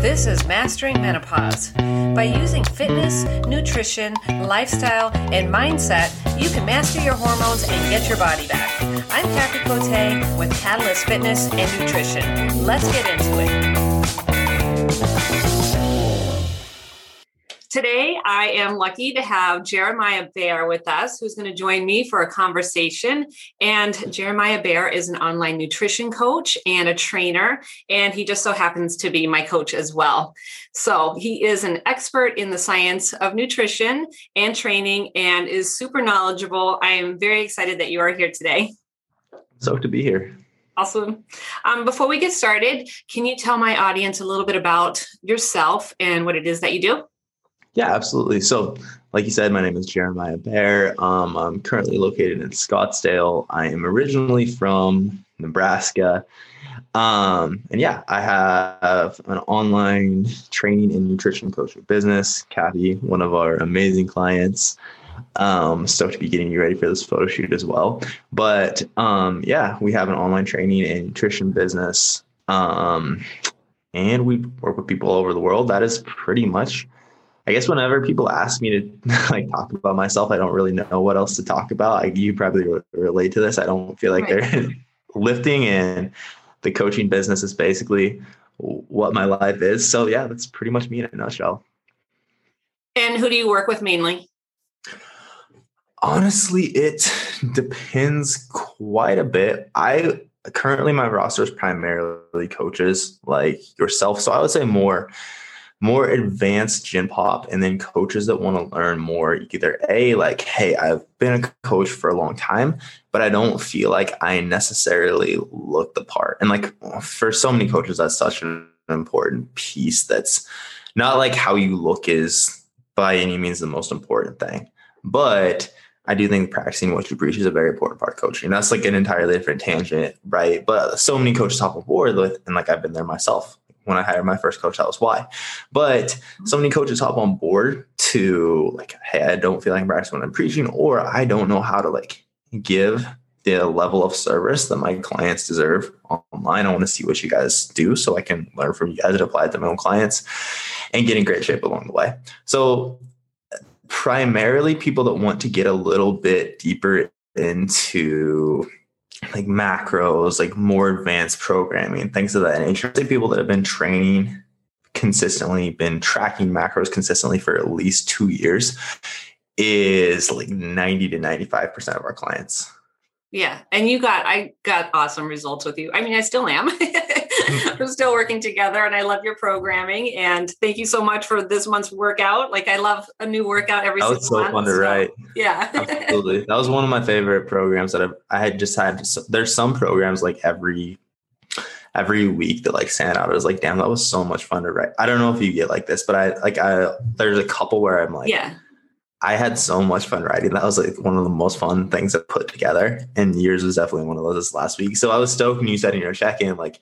This is Mastering Menopause. By using fitness, nutrition, lifestyle, and mindset, you can master your hormones and get your body back. I'm Kathy Cote with Catalyst Fitness and Nutrition. Let's get into it. Today, I am lucky to have Jeremiah Bair with us, who's going to join me for a conversation. And Jeremiah Bair is an online nutrition coach and a trainer, and he just so happens to be my coach as well. So he is an expert in the science of nutrition and training and is super knowledgeable. I am very excited that you are here today. So to be here. Awesome. Um, before we get started, can you tell my audience a little bit about yourself and what it is that you do? Yeah, absolutely. So, like you said, my name is Jeremiah Bair. Um, I'm currently located in Scottsdale. I am originally from Nebraska. Um, and yeah, I have an online training and nutrition coach for business. Kathy, one of our amazing clients. Um, stoked to be getting you ready for this photo shoot as well. But um, yeah, we have an online training and nutrition business. Um, and we work with people all over the world. That is pretty much I guess whenever people ask me to like talk about myself, I don't really know what else to talk about. I, you probably relate to this. I don't feel like right. they're lifting and the coaching business is basically what my life is. So yeah, that's pretty much me in a nutshell. And who do you work with mainly? Honestly, it depends quite a bit. I currently my roster is primarily coaches like yourself. So I would say more more advanced gen pop and then coaches that want to learn more either a like hey i've been a coach for a long time but i don't feel like i necessarily look the part and like for so many coaches that's such an important piece that's not like how you look is by any means the most important thing but I do think practicing what you preach is a very important part of coaching. That's like an entirely different tangent, right? But so many coaches hop aboard with, and like I've been there myself when I hired my first coach, that was why. But so many coaches hop on board to like, hey, I don't feel like I'm practicing when I'm preaching, or I don't know how to like give the level of service that my clients deserve online. I want to see what you guys do so I can learn from you guys and apply it to my own clients and get in great shape along the way. So primarily people that want to get a little bit deeper into like macros, like more advanced programming, things of that nature. Like people that have been training consistently, been tracking macros consistently for at least two years is like 90 to 95% of our clients. Yeah. And you got, I got awesome results with you. I mean, I still am. We're still working together and I love your programming. And thank you so much for this month's workout. Like I love a new workout every that was so month, fun to so, write. Yeah. Absolutely. That was one of my favorite programs that I've, I had just had. There's some programs like every every week that like stand out. I was like, damn, that was so much fun to write. I don't know if you get like this, but I like I there's a couple where I'm like, yeah. I had so much fun writing. That was like one of the most fun things I put together. And yours was definitely one of those last week. So I was stoked when you said in your check-in, like,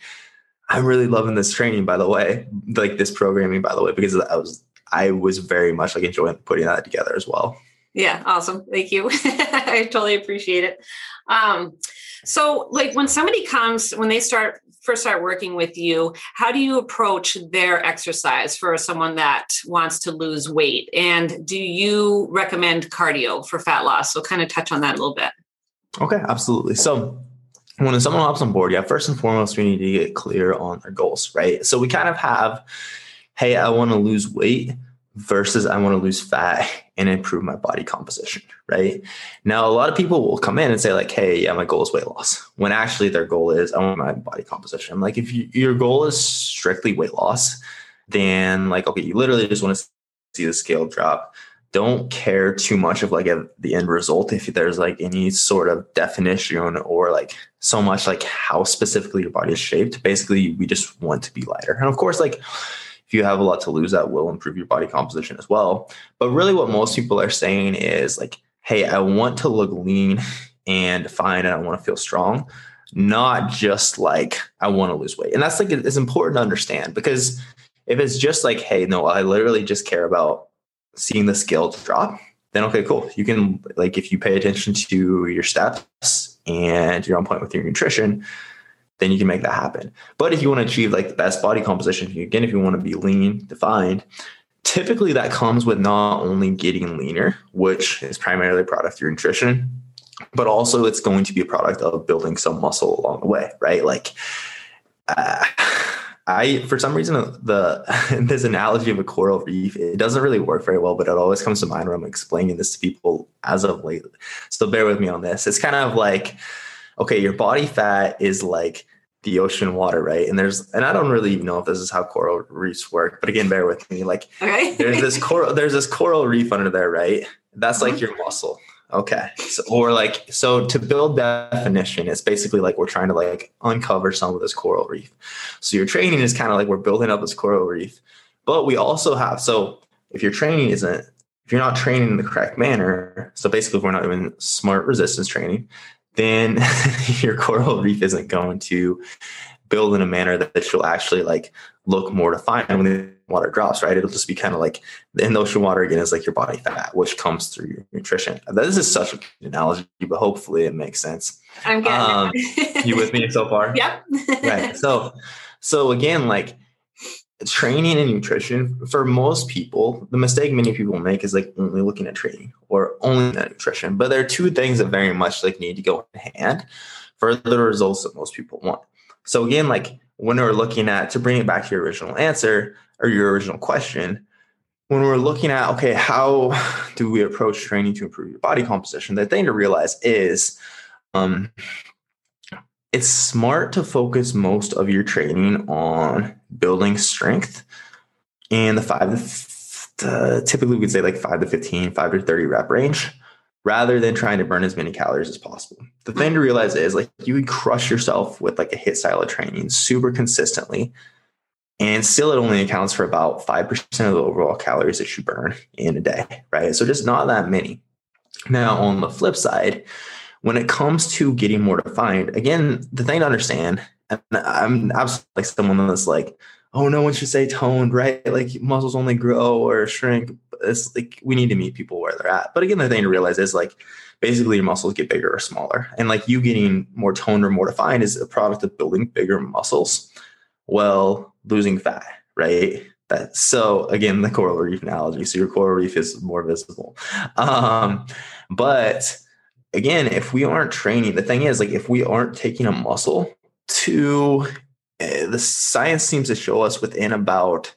I'm really loving this training, by the way, like this programming, by the way, because I was I was very much like enjoying putting that together as well. Yeah, awesome. Thank you. I totally appreciate it. Um, so, like when somebody comes, when they start first start working with you, how do you approach their exercise for someone that wants to lose weight? And do you recommend cardio for fat loss? So, kind of touch on that a little bit. Okay, absolutely. So, when someone hops on board, yeah, first and foremost, we need to get clear on their goals, right? So we kind of have, hey, I want to lose weight versus I want to lose fat and improve my body composition, right? Now, a lot of people will come in and say, like, hey, yeah, my goal is weight loss, when actually their goal is, I want my body composition. I'm like, if you, your goal is strictly weight loss, then, like, okay, you literally just want to see the scale drop don't care too much of like a, the end result if there's like any sort of definition or like so much like how specifically your body is shaped. Basically we just want to be lighter. And of course like if you have a lot to lose that will improve your body composition as well. But really what most people are saying is like hey i want to look lean and defined and i want to feel strong. Not just like i want to lose weight. And that's like it's important to understand because if it's just like hey no i literally just care about seeing the scale drop, then okay, cool. You can like if you pay attention to your steps and you're on point with your nutrition, then you can make that happen. But if you want to achieve like the best body composition, again, if you want to be lean, defined, typically that comes with not only getting leaner, which is primarily a product of your nutrition, but also it's going to be a product of building some muscle along the way, right? Like, uh, I for some reason the this analogy of a coral reef it doesn't really work very well, but it always comes to mind when I'm explaining this to people as of late. So bear with me on this. It's kind of like okay, your body fat is like the ocean water, right? And there's, and I don't really even know if this is how coral reefs work, but again, bear with me. Like, okay. there's this coral, there's this coral reef under there, right? That's like mm-hmm. your muscle. Okay. So, or like, so to build definition, it's basically like we're trying to like uncover some of this coral reef. So your training is kind of like we're building up this coral reef, but we also have, so if your training isn't, if you're not training in the correct manner, so basically if we're not doing smart resistance training, then your coral reef isn't going to build in a manner that, that you'll actually like look more defined when the water drops, right? It'll just be kind of like in the ocean water again is like your body fat, which comes through your nutrition. This is such an analogy, but hopefully it makes sense. I'm getting um, you with me so far? Yep. right. So, so again, like training and nutrition for most people the mistake many people make is like only looking at training or only at nutrition but there are two things that very much like need to go in hand for the results that most people want so again like when we're looking at to bring it back to your original answer or your original question when we're looking at okay how do we approach training to improve your body composition the thing to realize is um, it's smart to focus most of your training on building strength and the five to, typically we'd say like five to 15 five to 30 rep range rather than trying to burn as many calories as possible the thing to realize is like you would crush yourself with like a HIIT style of training super consistently and still it only accounts for about 5% of the overall calories that you burn in a day right so just not that many now on the flip side when it comes to getting more defined, again, the thing to understand, and I'm absolutely like someone that's like, oh, no one should say toned, right? Like muscles only grow or shrink. It's like we need to meet people where they're at. But again, the thing to realize is like basically your muscles get bigger or smaller. And like you getting more toned or more defined is a product of building bigger muscles while losing fat, right? That so again, the coral reef analogy. So your coral reef is more visible. Um, but again, if we aren't training, the thing is, like, if we aren't taking a muscle to uh, the science seems to show us within about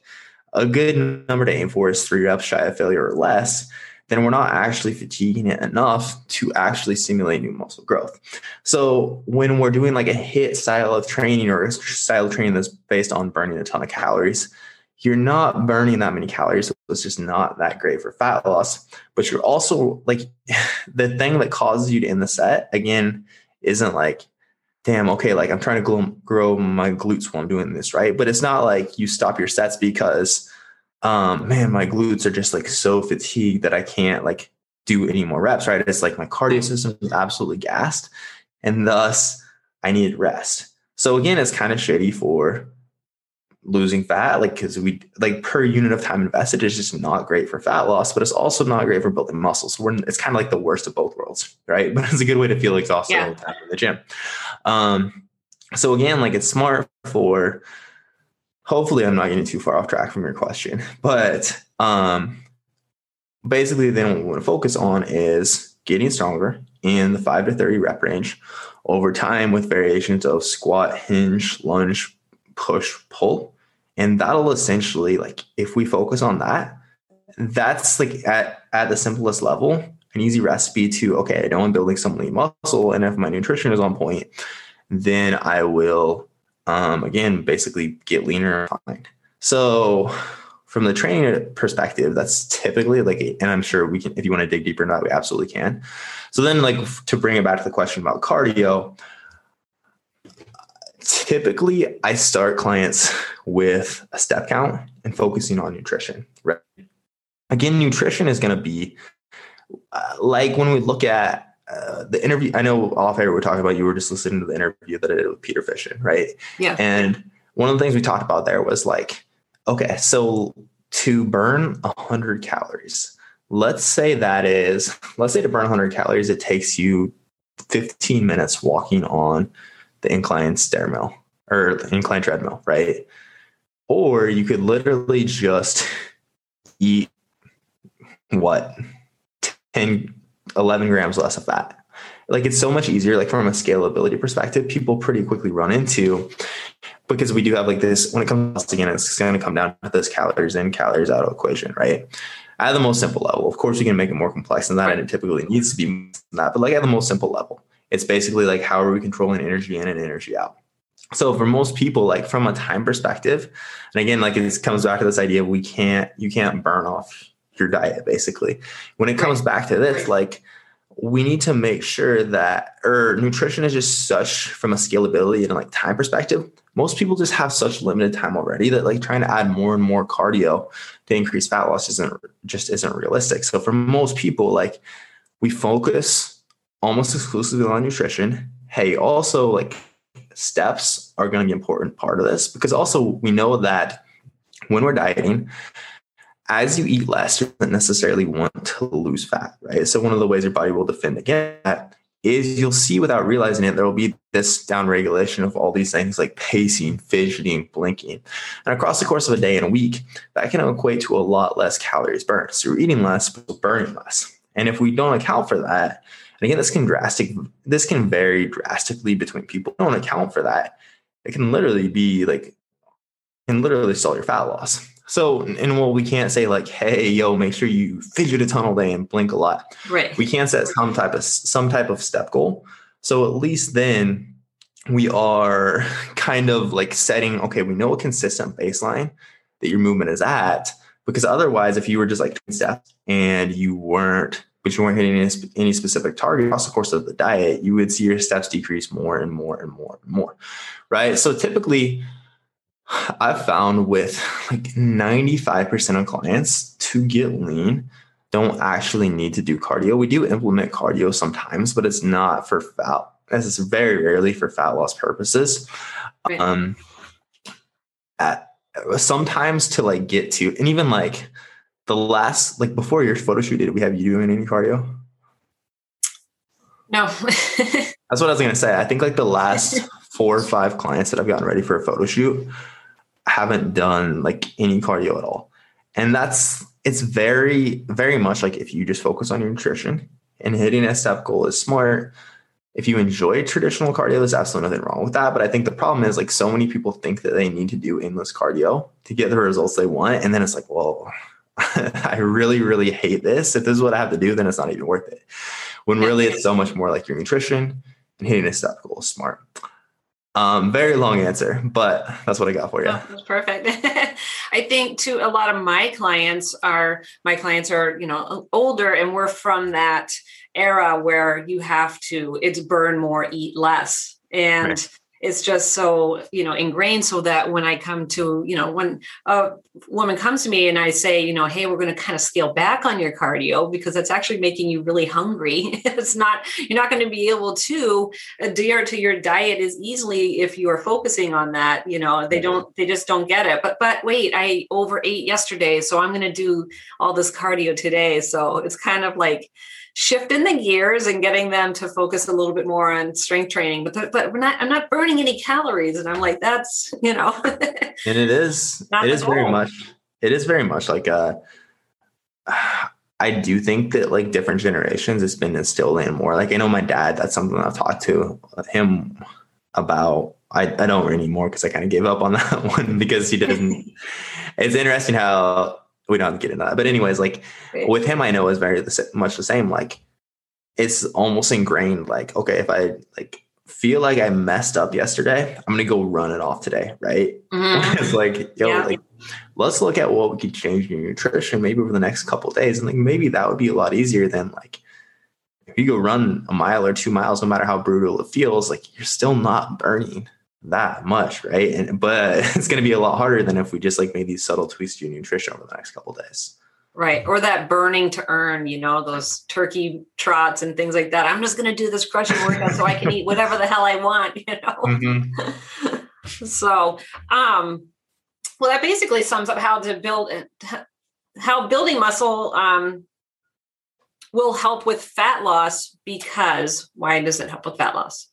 a good number to aim for is three reps shy of failure or less, then we're not actually fatiguing it enough to actually stimulate new muscle growth. So when we're doing like a HIIT style of training or a style of training that's based on burning a ton of calories, you're not burning that many calories. So it's just not that great for fat loss. But you're also like the thing that causes you to end the set again isn't like, damn, okay, like I'm trying to grow, grow my glutes while I'm doing this, right? But it's not like you stop your sets because, um, man, my glutes are just like so fatigued that I can't like do any more reps, right? It's like my cardio system is absolutely gassed, and thus I needed rest. So again, it's kind of shitty for losing fat like because we like per unit of time invested is just not great for fat loss but it's also not great for building muscle. So we're it's kind of like the worst of both worlds right? But it's a good way to feel exhausted yeah. all the time in the gym. Um so again like it's smart for hopefully i'm not getting too far off track from your question but um basically then what we want to focus on is getting stronger in the 5 to 30 rep range over time with variations of squat hinge lunge push pull and that'll essentially like if we focus on that that's like at at the simplest level an easy recipe to okay i know i'm building some lean muscle and if my nutrition is on point then i will um, again basically get leaner so from the training perspective that's typically like and i'm sure we can if you want to dig deeper into that we absolutely can. So then like to bring it back to the question about cardio typically I start clients with a step count and focusing on nutrition. Right. Again, nutrition is going to be uh, like when we look at uh, the interview. I know off air we're talking about. You were just listening to the interview that I did with Peter Fitschen, right? Yeah. And one of the things we talked about there was like, okay, so to burn hundred calories, let's say that is, let's say to burn hundred calories, it takes you 15 minutes walking on the incline stair mill or the incline treadmill, right? Or you could literally just eat what 10, 11 grams less of fat. Like it's so much easier, like from a scalability perspective, people pretty quickly run into because we do have like this when it comes to again, it's going to come down to this calories in, calories out equation, right? At the most simple level, of course, you can make it more complex than that, and it typically needs to be that. But like at the most simple level, it's basically like how are we controlling energy in and energy out? So for most people, like from a time perspective, and again, like it comes back to this idea we can't you can't burn off your diet basically. When it comes back to this, like we need to make sure that or nutrition is just such from a scalability and like time perspective most people just have such limited time already that like trying to add more and more cardio to increase fat loss isn't just isn't realistic so for most people like we focus almost exclusively on nutrition hey also like steps are going to be an important part of this because also we know that when we're dieting as you eat less, you don't necessarily want to lose fat, right? So one of the ways your body will defend against that is you'll see without realizing it, there will be this downregulation of all these things like pacing, fidgeting, blinking. And across the course of a day and a week, that can equate to a lot less calories burned. So you're eating less, but burning less. And if we don't account for that, and again, this can drastic, this can vary drastically between people. Don't account for that. It can literally be like, can literally stall your fat loss. So, and well, we can't say like, "Hey, yo, make sure you fidget a ton all day and blink a lot." Right. We can set some type of some type of step goal. So at least then we are kind of like setting. Okay, we know a consistent baseline that your movement is at, because otherwise, if you were just like steps and you weren't, but you weren't hitting any, any specific target across the course of the diet, you would see your steps decrease more and more and more and more. Right. So typically I've found with like 95% of clients to get lean don't actually need to do cardio. We do implement cardio sometimes, but it's not for fat. As it's very rarely for fat loss purposes. Um, at, sometimes to like get to, and even like the last, like before your photo shoot, did we have you doing any cardio? No. That's what I was going to say. I think like the last four or five clients that I've gotten ready for a photo shoot, haven't done like any cardio at all. And that's it's very, very much like if you just focus on your nutrition and hitting a step goal is smart. If you enjoy traditional cardio, there's absolutely nothing wrong with that. But I think the problem is like so many people think that they need to do endless cardio to get the results they want. And then it's like, well, I really, really hate this. If this is what I have to do, then it's not even worth it. When really it's so much more like your nutrition and hitting a step goal smart. Um, very long answer, but that's what I got for you. Oh, that's perfect. I think too, a lot of my clients are my clients are, you know, older and we're from that era where you have to, it's burn more, eat less. And right it's just so you know ingrained so that when i come to you know when a woman comes to me and i say you know hey we're going to kind of scale back on your cardio because that's actually making you really hungry. It's not you're not going to be able to adhere to your diet as easily if you are focusing on that you know they don't they just don't get it. But but wait i overate yesterday so i'm going to do all this cardio today. So it's kind of like shifting the gears and getting them to focus a little bit more on strength training. But but we're not, I'm not burning any calories, and I'm like, that's you know. and it is it is goal. very much it is very much like a. Uh, I do think that like different generations, it's been instilled in more. Like I know my dad. That's something I've talked to him about. I, I don't anymore because I kind of gave up on that one because he doesn't. it's interesting how we don't have to get into that. But anyways, like right. with him, I know is very the, much the same. Like it's almost ingrained. Like okay, if I like feel like I messed up yesterday, I'm gonna go run it off today, right? Mm-hmm. it's like yo, yeah. like let's look at what we could change in your nutrition maybe over the next couple days, and like maybe that would be a lot easier than like if you go run a mile or two miles, no matter how brutal it feels, like you're still not burning that much, right? And but it's going to be a lot harder than if we just like made these subtle tweaks to your nutrition over the next couple days. Right. Or that burning to earn, you know, those turkey trots and things like that. I'm just going to do this crushing workout so I can eat whatever the hell I want, you know. Mm-hmm. so, um well that basically sums up how to build how building muscle um will help with fat loss because why does it help with fat loss?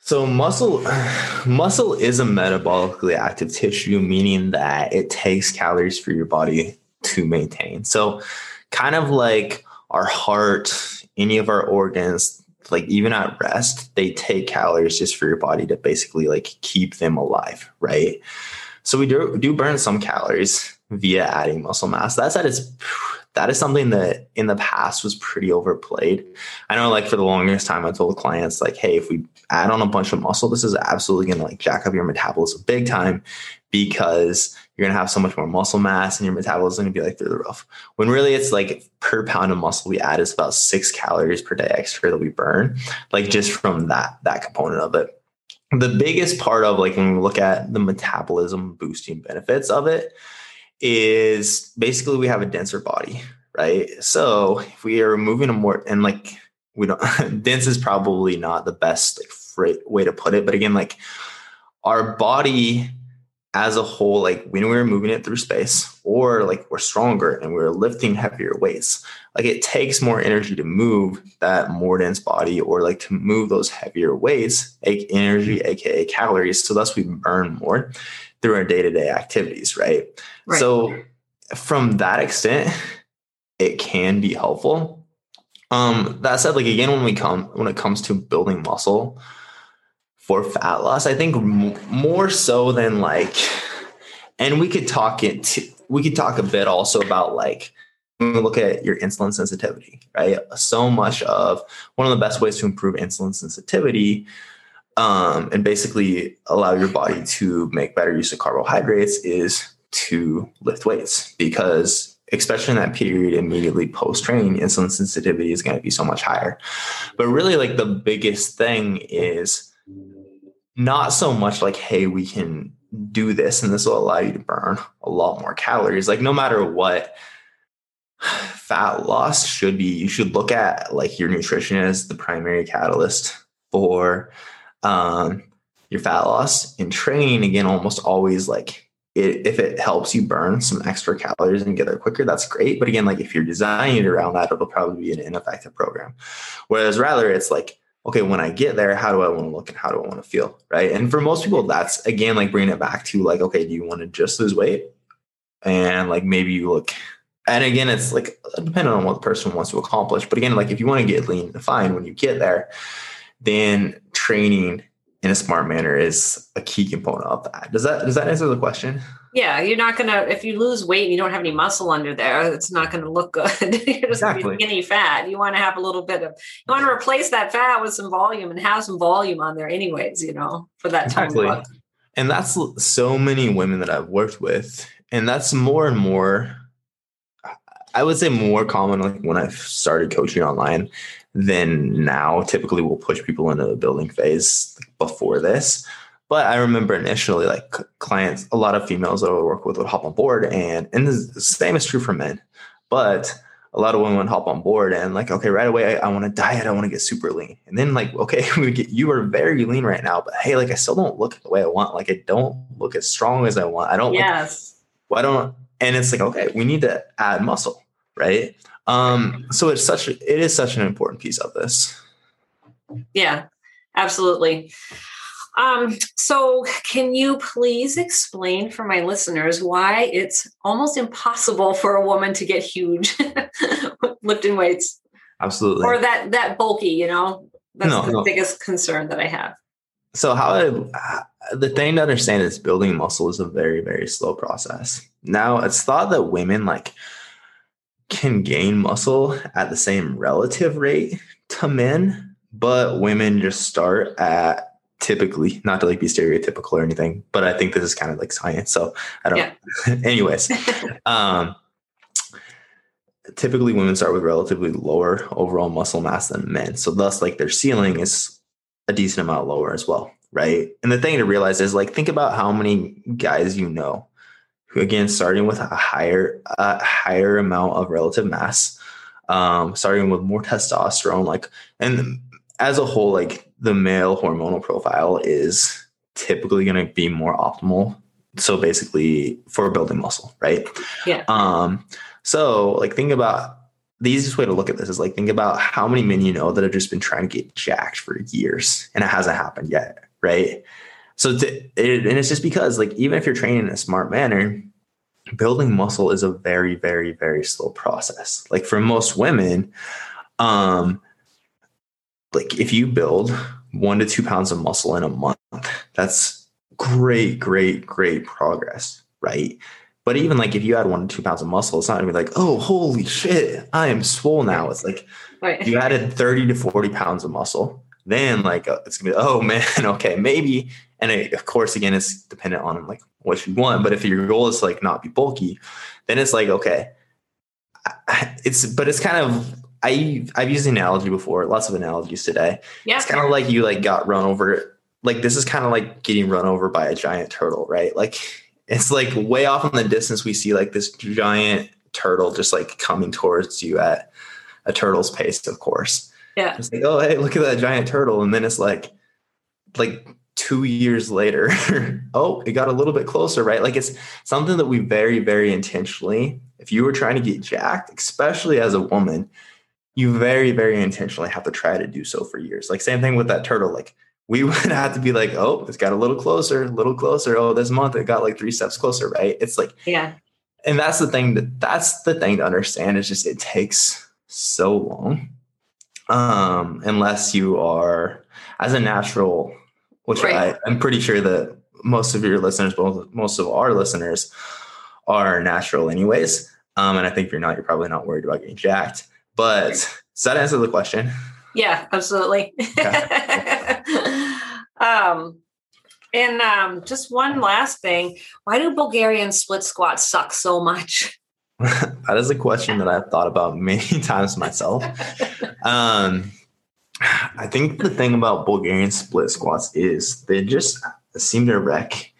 So muscle muscle is a metabolically active tissue, meaning that it takes calories for your body to maintain. So kind of like our heart, any of our organs, like even at rest, they take calories just for your body to basically like keep them alive, right? So we do do burn some calories via adding muscle mass. That said, it's that is something that in the past was pretty overplayed. I know, like for the longest time, I told clients like, "Hey, if we add on a bunch of muscle, this is absolutely going to like jack up your metabolism big time because you're going to have so much more muscle mass and your metabolism is going to be like through the roof." When really, it's like per pound of muscle we add is about six calories per day extra that we burn, like just from that that component of it. The biggest part of like when we look at the metabolism boosting benefits of it is basically we have a denser body, right? So if we are moving a more and like we don't dense is probably not the best like way to put it, but again, like our body as a whole, like when we're moving it through space, or like we're stronger and we're lifting heavier weights, like it takes more energy to move that more dense body or like to move those heavier weights, energy, aka calories. So thus we burn more through our day-to-day activities, right? right? So from that extent, it can be helpful. Um, that said, like again, when we come when it comes to building muscle for fat loss, I think more so than like, and we could talk it. We could talk a bit also about like when we look at your insulin sensitivity, right? So much of one of the best ways to improve insulin sensitivity um, and basically allow your body to make better use of carbohydrates is to lift weights because especially in that period immediately post training insulin sensitivity is going to be so much higher. But really like the biggest thing is not so much like hey we can do this and this will allow you to burn a lot more calories. Like no matter what fat loss should be you should look at like your nutrition as the primary catalyst for um, your fat loss in training again almost always like it, if it helps you burn some extra calories and get there quicker that's great. But again like if you're designing it around that it'll probably be an ineffective program. Whereas rather it's like okay when i get there how do i want to look and how do i want to feel right? And for most people that's again like bringing it back to like okay do you want to just lose weight? And like maybe you look and again it's like depending on what the person wants to accomplish. But again like if you want to get lean and defined when you get there then training in a smart manner is a key component of that. Does that does that answer the question? Yeah, you're not gonna if you lose weight and you don't have any muscle under there, it's not gonna look good. you're just exactly. skinny fat. You want to have a little bit of you want to replace that fat with some volume and have some volume on there, anyways. You know, for that exactly. time. And that's so many women that I've worked with, and that's more and more. I would say more common like when I started coaching online than now. Typically, we'll push people into the building phase before this. But I remember initially, like clients, a lot of females that I would work with would hop on board, and and the same is true for men. But a lot of women would hop on board and like, okay, right away, I, I want to diet, I want to get super lean, and then like, okay, we get you are very lean right now, but hey, like I still don't look the way I want, like I don't look as strong as I want, I don't. Yes. Look, I don't, and it's like, okay, we need to add muscle, right? Um, so it's such it is such an important piece of this. Yeah, absolutely. Um, so can you please explain for my listeners why it's almost impossible for a woman to get huge lifting weights? Absolutely. Or that that bulky, you know? That's no, the no. biggest concern that I have. So how I, the thing to understand is building muscle is a very very slow process. Now it's thought that women like can gain muscle at the same relative rate to men, but women just start at typically not to like be stereotypical or anything, but I think this is kind of like science. So I don't, yeah. anyways, um, typically women start with relatively lower overall muscle mass than men. So thus like their ceiling is a decent amount lower as well. Right. And the thing to realize is like, think about how many guys you know who again starting with a higher a higher amount of relative mass um, starting with more testosterone like and as a whole like the male hormonal profile is typically going to be more optimal. So basically for building muscle right? Yeah. Um so like think about the easiest way to look at this is like think about how many men you know that have just been trying to get jacked for years and it hasn't happened yet, right? So to, it, and it's just because like even if you're training in a smart manner, building muscle is a very very very slow process. Like for most women, um, like if you build one to two pounds of muscle in a month, that's great, great, great progress, right? But even like if you add one to two pounds of muscle, it's not gonna be like, oh, holy shit, I am swole now. It's like right. you added 30 to 40 pounds of muscle. Then like uh, it's gonna be, oh man, okay, maybe. And it, of course, again, it's dependent on like what you want. But if your goal is like not be bulky, then it's like, okay, it's but it's kind of I I've used the analogy before, lots of analogies today. Yeah. It's kind of like you like got run over. Like this is kind of like getting run over by a giant turtle, right? Like it's like way off in the distance we see like this giant turtle just like coming towards you at a turtle's pace of course yeah it's like oh hey look at that giant turtle and then it's like like two years later oh it got a little bit closer right like it's something that we very very intentionally if you were trying to get jacked especially as a woman you very very intentionally have to try to do so for years like same thing with that turtle like we would have to be like, oh, it's got a little closer, a little closer. Oh, this month it got like three steps closer, right? It's like, yeah. And that's the thing that that's the thing to understand is just it takes so long. Um, unless you are as a natural, which right. I, I'm pretty sure that most of your listeners, both most of our listeners are natural anyways. Um, and I think if you're not, you're probably not worried about getting jacked. But does that answer the question? Yeah, absolutely. um, and um, just one last thing: Why do Bulgarian split squats suck so much? that is a question that I've thought about many times myself. um, I think the thing about Bulgarian split squats is they just seem to wreck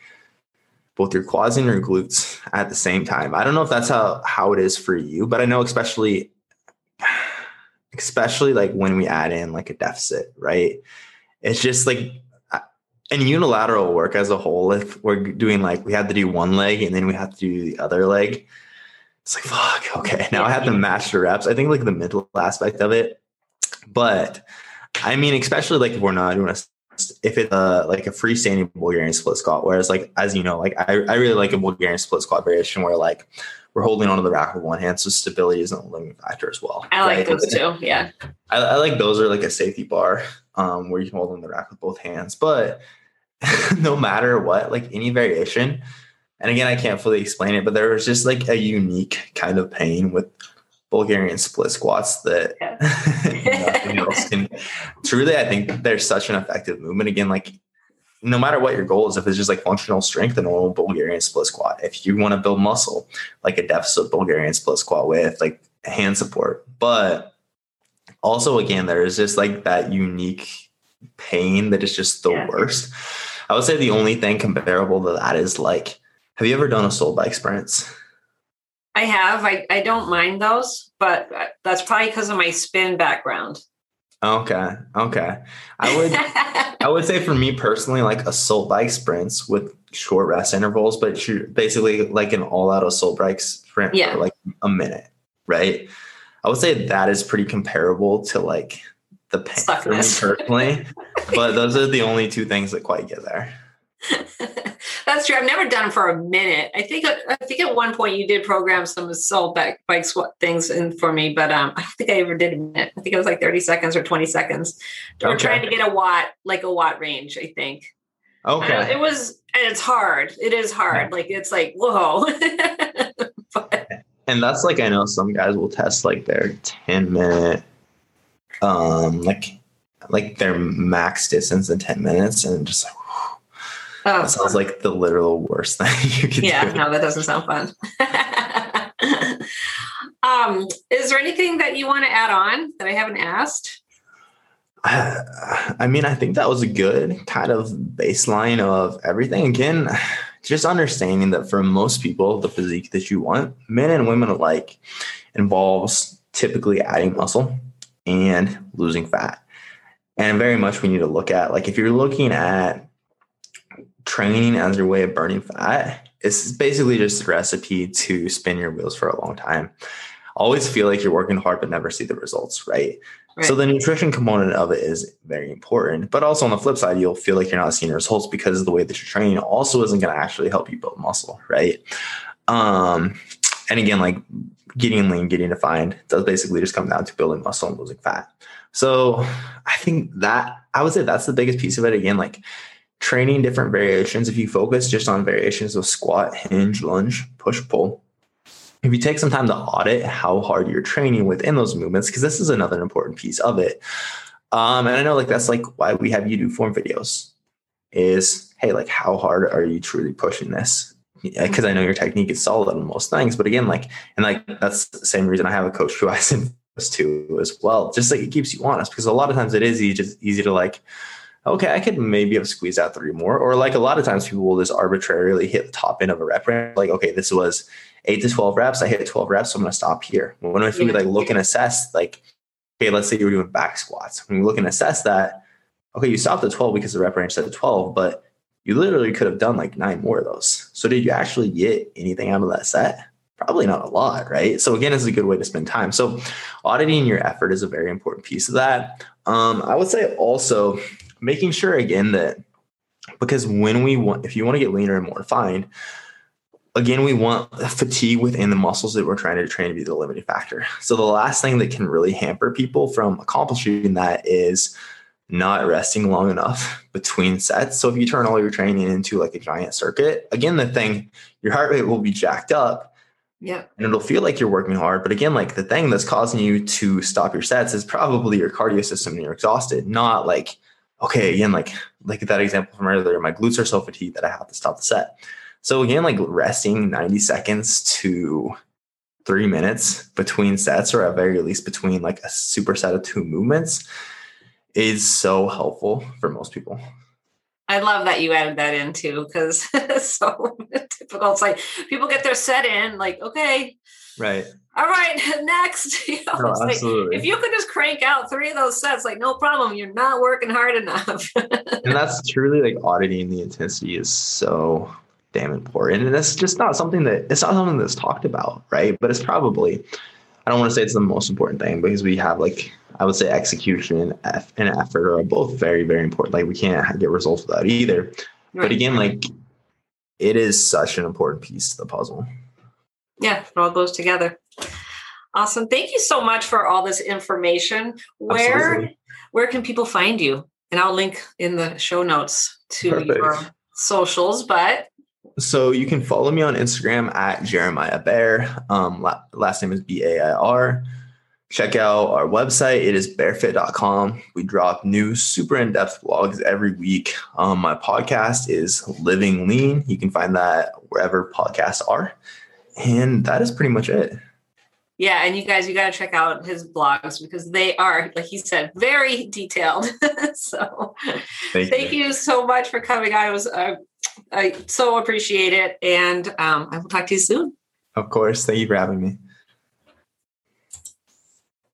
both your quads and your glutes at the same time. I don't know if that's how how it is for you, but I know especially especially like when we add in like a deficit, right? It's just like in unilateral work as a whole, if we're doing like we had to do one leg and then we have to do the other leg, it's like fuck, okay. Now I have to match the reps. I think like the mental aspect of it. But I mean, especially like if we're not doing a if it's a, like a freestanding Bulgarian split squat, whereas like as you know, like I, I really like a Bulgarian split squat variation where like we're holding onto the rack with one hand, so stability isn't a limiting factor as well. I like right? those too. Yeah, I, I, like those are like a safety bar um, where you can hold on the rack with both hands. But no matter what, like any variation, and again, I can't fully explain it, but there was just like a unique kind of pain with Bulgarian split squats that yeah. else can. Truly, I think there's such an effective movement. Again, like no matter what your goal is, if it's just like functional strength, a normal Bulgarian split squat. If you want to build muscle, like a deficit Bulgarian split squat with like hand support. But also, again, there is just like that unique pain that is just the yeah. worst. I would say the only thing comparable to that is like, have you ever done assault bike sprints? I have. I, I don't mind those, but uh, that's probably because of my spin background. Okay. Okay. I would I would say for me personally, like assault bike sprints with short rest intervals, but you're basically like an all out assault bike sprint yeah. for like a minute, right? I would say that is pretty comparable to like the pain for me personally. but those are the only two things that quite get there. That's true. I've never done it for a minute. I think I think at one point you did program some assault bike bike squat things in for me, but um, I don't think I ever did a minute. I think it was like thirty seconds or twenty seconds. Okay. We're trying to get a watt, like a watt range. I think. Okay. it was, and it's hard. It is hard. Yeah. Like it's like whoa. but, and that's like I know some guys will test like their ten minute, um, like like their max distance in ten minutes, and just like Oh, that sounds like the literal worst thing you could yeah, do. no, that doesn't sound fun. um, is there anything that you want to add on that I haven't asked? I mean, I think that was a good kind of baseline of everything. Again, just understanding that for most people, the physique that you want, men and women alike, involves typically adding muscle and losing fat. And very much we need to look at, like, if you're looking at training as your way of burning fat is basically just a recipe to spin your wheels for a long time. always feel like you're working hard but never see the results, right? right? So the nutrition component of it is very important. But also on the flip side, you'll feel like you're not seeing results because the way that you're training also isn't going to actually help you build muscle, right? Um, and again, like getting lean, getting defined does basically just come down to building muscle and losing fat. So I think that I would say that's the biggest piece of it. Again, like training different variations. If you focus just on variations of squat, hinge, lunge, push, pull, if you take some time to audit how hard you're training within those movements, because this is another important piece of it. Um, and I know like that's like why we have you do form videos is hey, like how hard are you truly pushing this? Because I know your technique is solid on most things, but again, like and like that's the same reason I have a coach who I send us to as well. Just like it keeps you honest because a lot of times it is easy, just easy to like okay, I could maybe have squeezed out three more. Or like a lot of times people will just arbitrarily hit the top end of a rep range. Like, okay, this was eight to 12 reps. I hit 12 reps, so I'm going to stop here. When if you like look and assess, like, okay, let's say you were doing back squats. When you look and assess that, okay, you stopped at 12 because the rep range said 12, but you literally could have done like nine more of those. So did you actually get anything out of that set? Probably not a lot, right? So again, it's a good way to spend time. So auditing your effort is a very important piece of that. Um, I would say also making sure again that because when we want, if you want to get leaner and more defined, again, we want fatigue within the muscles that we're trying to train to be the limiting factor. So the last thing that can really hamper people from accomplishing that is not resting long enough between sets. So if you turn all your training into like a giant circuit, again, the thing, your heart rate will be jacked up. Yeah. And it'll feel like you're working hard. But again, like the thing that's causing you to stop your sets is probably your cardio system and you're exhausted, not like okay, again, like like that example from earlier, my glutes are so fatigued that I have to stop the set. So again, like resting 90 seconds to three minutes between sets, or at very least between like a superset of two movements, is so helpful for most people. I love that you added that in too, because it's so typical. It's like people get their set in, like, okay. Right all right, next. You know, no, absolutely. Like, if you could just crank out three of those sets, like no problem, you're not working hard enough. and that's truly like auditing the intensity is so damn important. And it's just not something that it's not something that's talked about, right? But it's probably I don't want to say it's the most important thing because we have like I would say execution and effort are both very very important. Like we can't get results without either. Right. But again, like it is such an important piece to the puzzle. Yeah, it all goes together. Awesome. Thank you so much for all this information. Where Absolutely. where can people find you? And I'll link in the show notes to Perfect. your socials, but so you can follow me on Instagram at Jeremiah Bair. Um, last name is B A I R. Check out our website. It is bairfit.com. We drop new, super in depth blogs every week. Um, my podcast is Living Lean. You can find that wherever podcasts are. And that is pretty much it. Yeah, and you guys, you got to check out his blogs because they are, like he said, very detailed. so, thank, thank you. you. so much for coming. I was, uh, I so appreciate it, and um, I will talk to you soon. Of course. Thank you for having me.